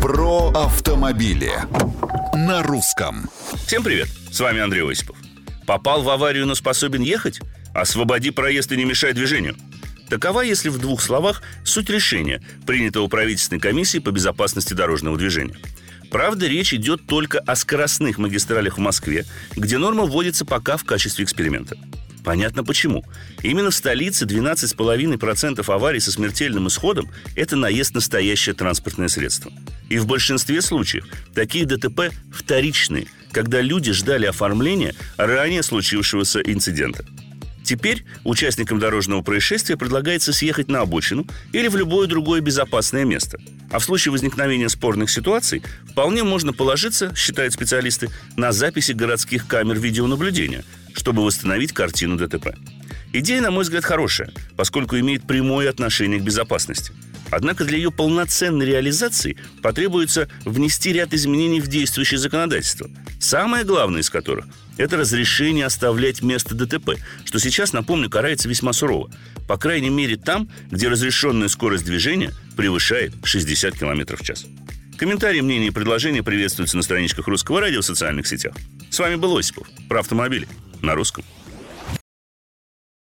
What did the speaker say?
Про автомобили на русском. Всем привет, с вами Андрей Осипов. Попал в аварию, но способен ехать? Освободи проезд и не мешай движению. Такова, если в двух словах, суть решения, принятого правительственной комиссией по безопасности дорожного движения. Правда, речь идет только о скоростных магистралях в Москве, где норма вводится пока в качестве эксперимента. Понятно почему. Именно в столице 12,5% аварий со смертельным исходом – это наезд настоящее транспортное средство. И в большинстве случаев такие ДТП вторичные, когда люди ждали оформления ранее случившегося инцидента. Теперь участникам дорожного происшествия предлагается съехать на обочину или в любое другое безопасное место. А в случае возникновения спорных ситуаций вполне можно положиться, считают специалисты, на записи городских камер видеонаблюдения, чтобы восстановить картину ДТП. Идея, на мой взгляд, хорошая, поскольку имеет прямое отношение к безопасности. Однако для ее полноценной реализации потребуется внести ряд изменений в действующее законодательство, самое главное из которых – это разрешение оставлять место ДТП, что сейчас, напомню, карается весьма сурово. По крайней мере там, где разрешенная скорость движения превышает 60 км в час. Комментарии, мнения и предложения приветствуются на страничках Русского радио в социальных сетях. С вами был Осипов про автомобили на русском.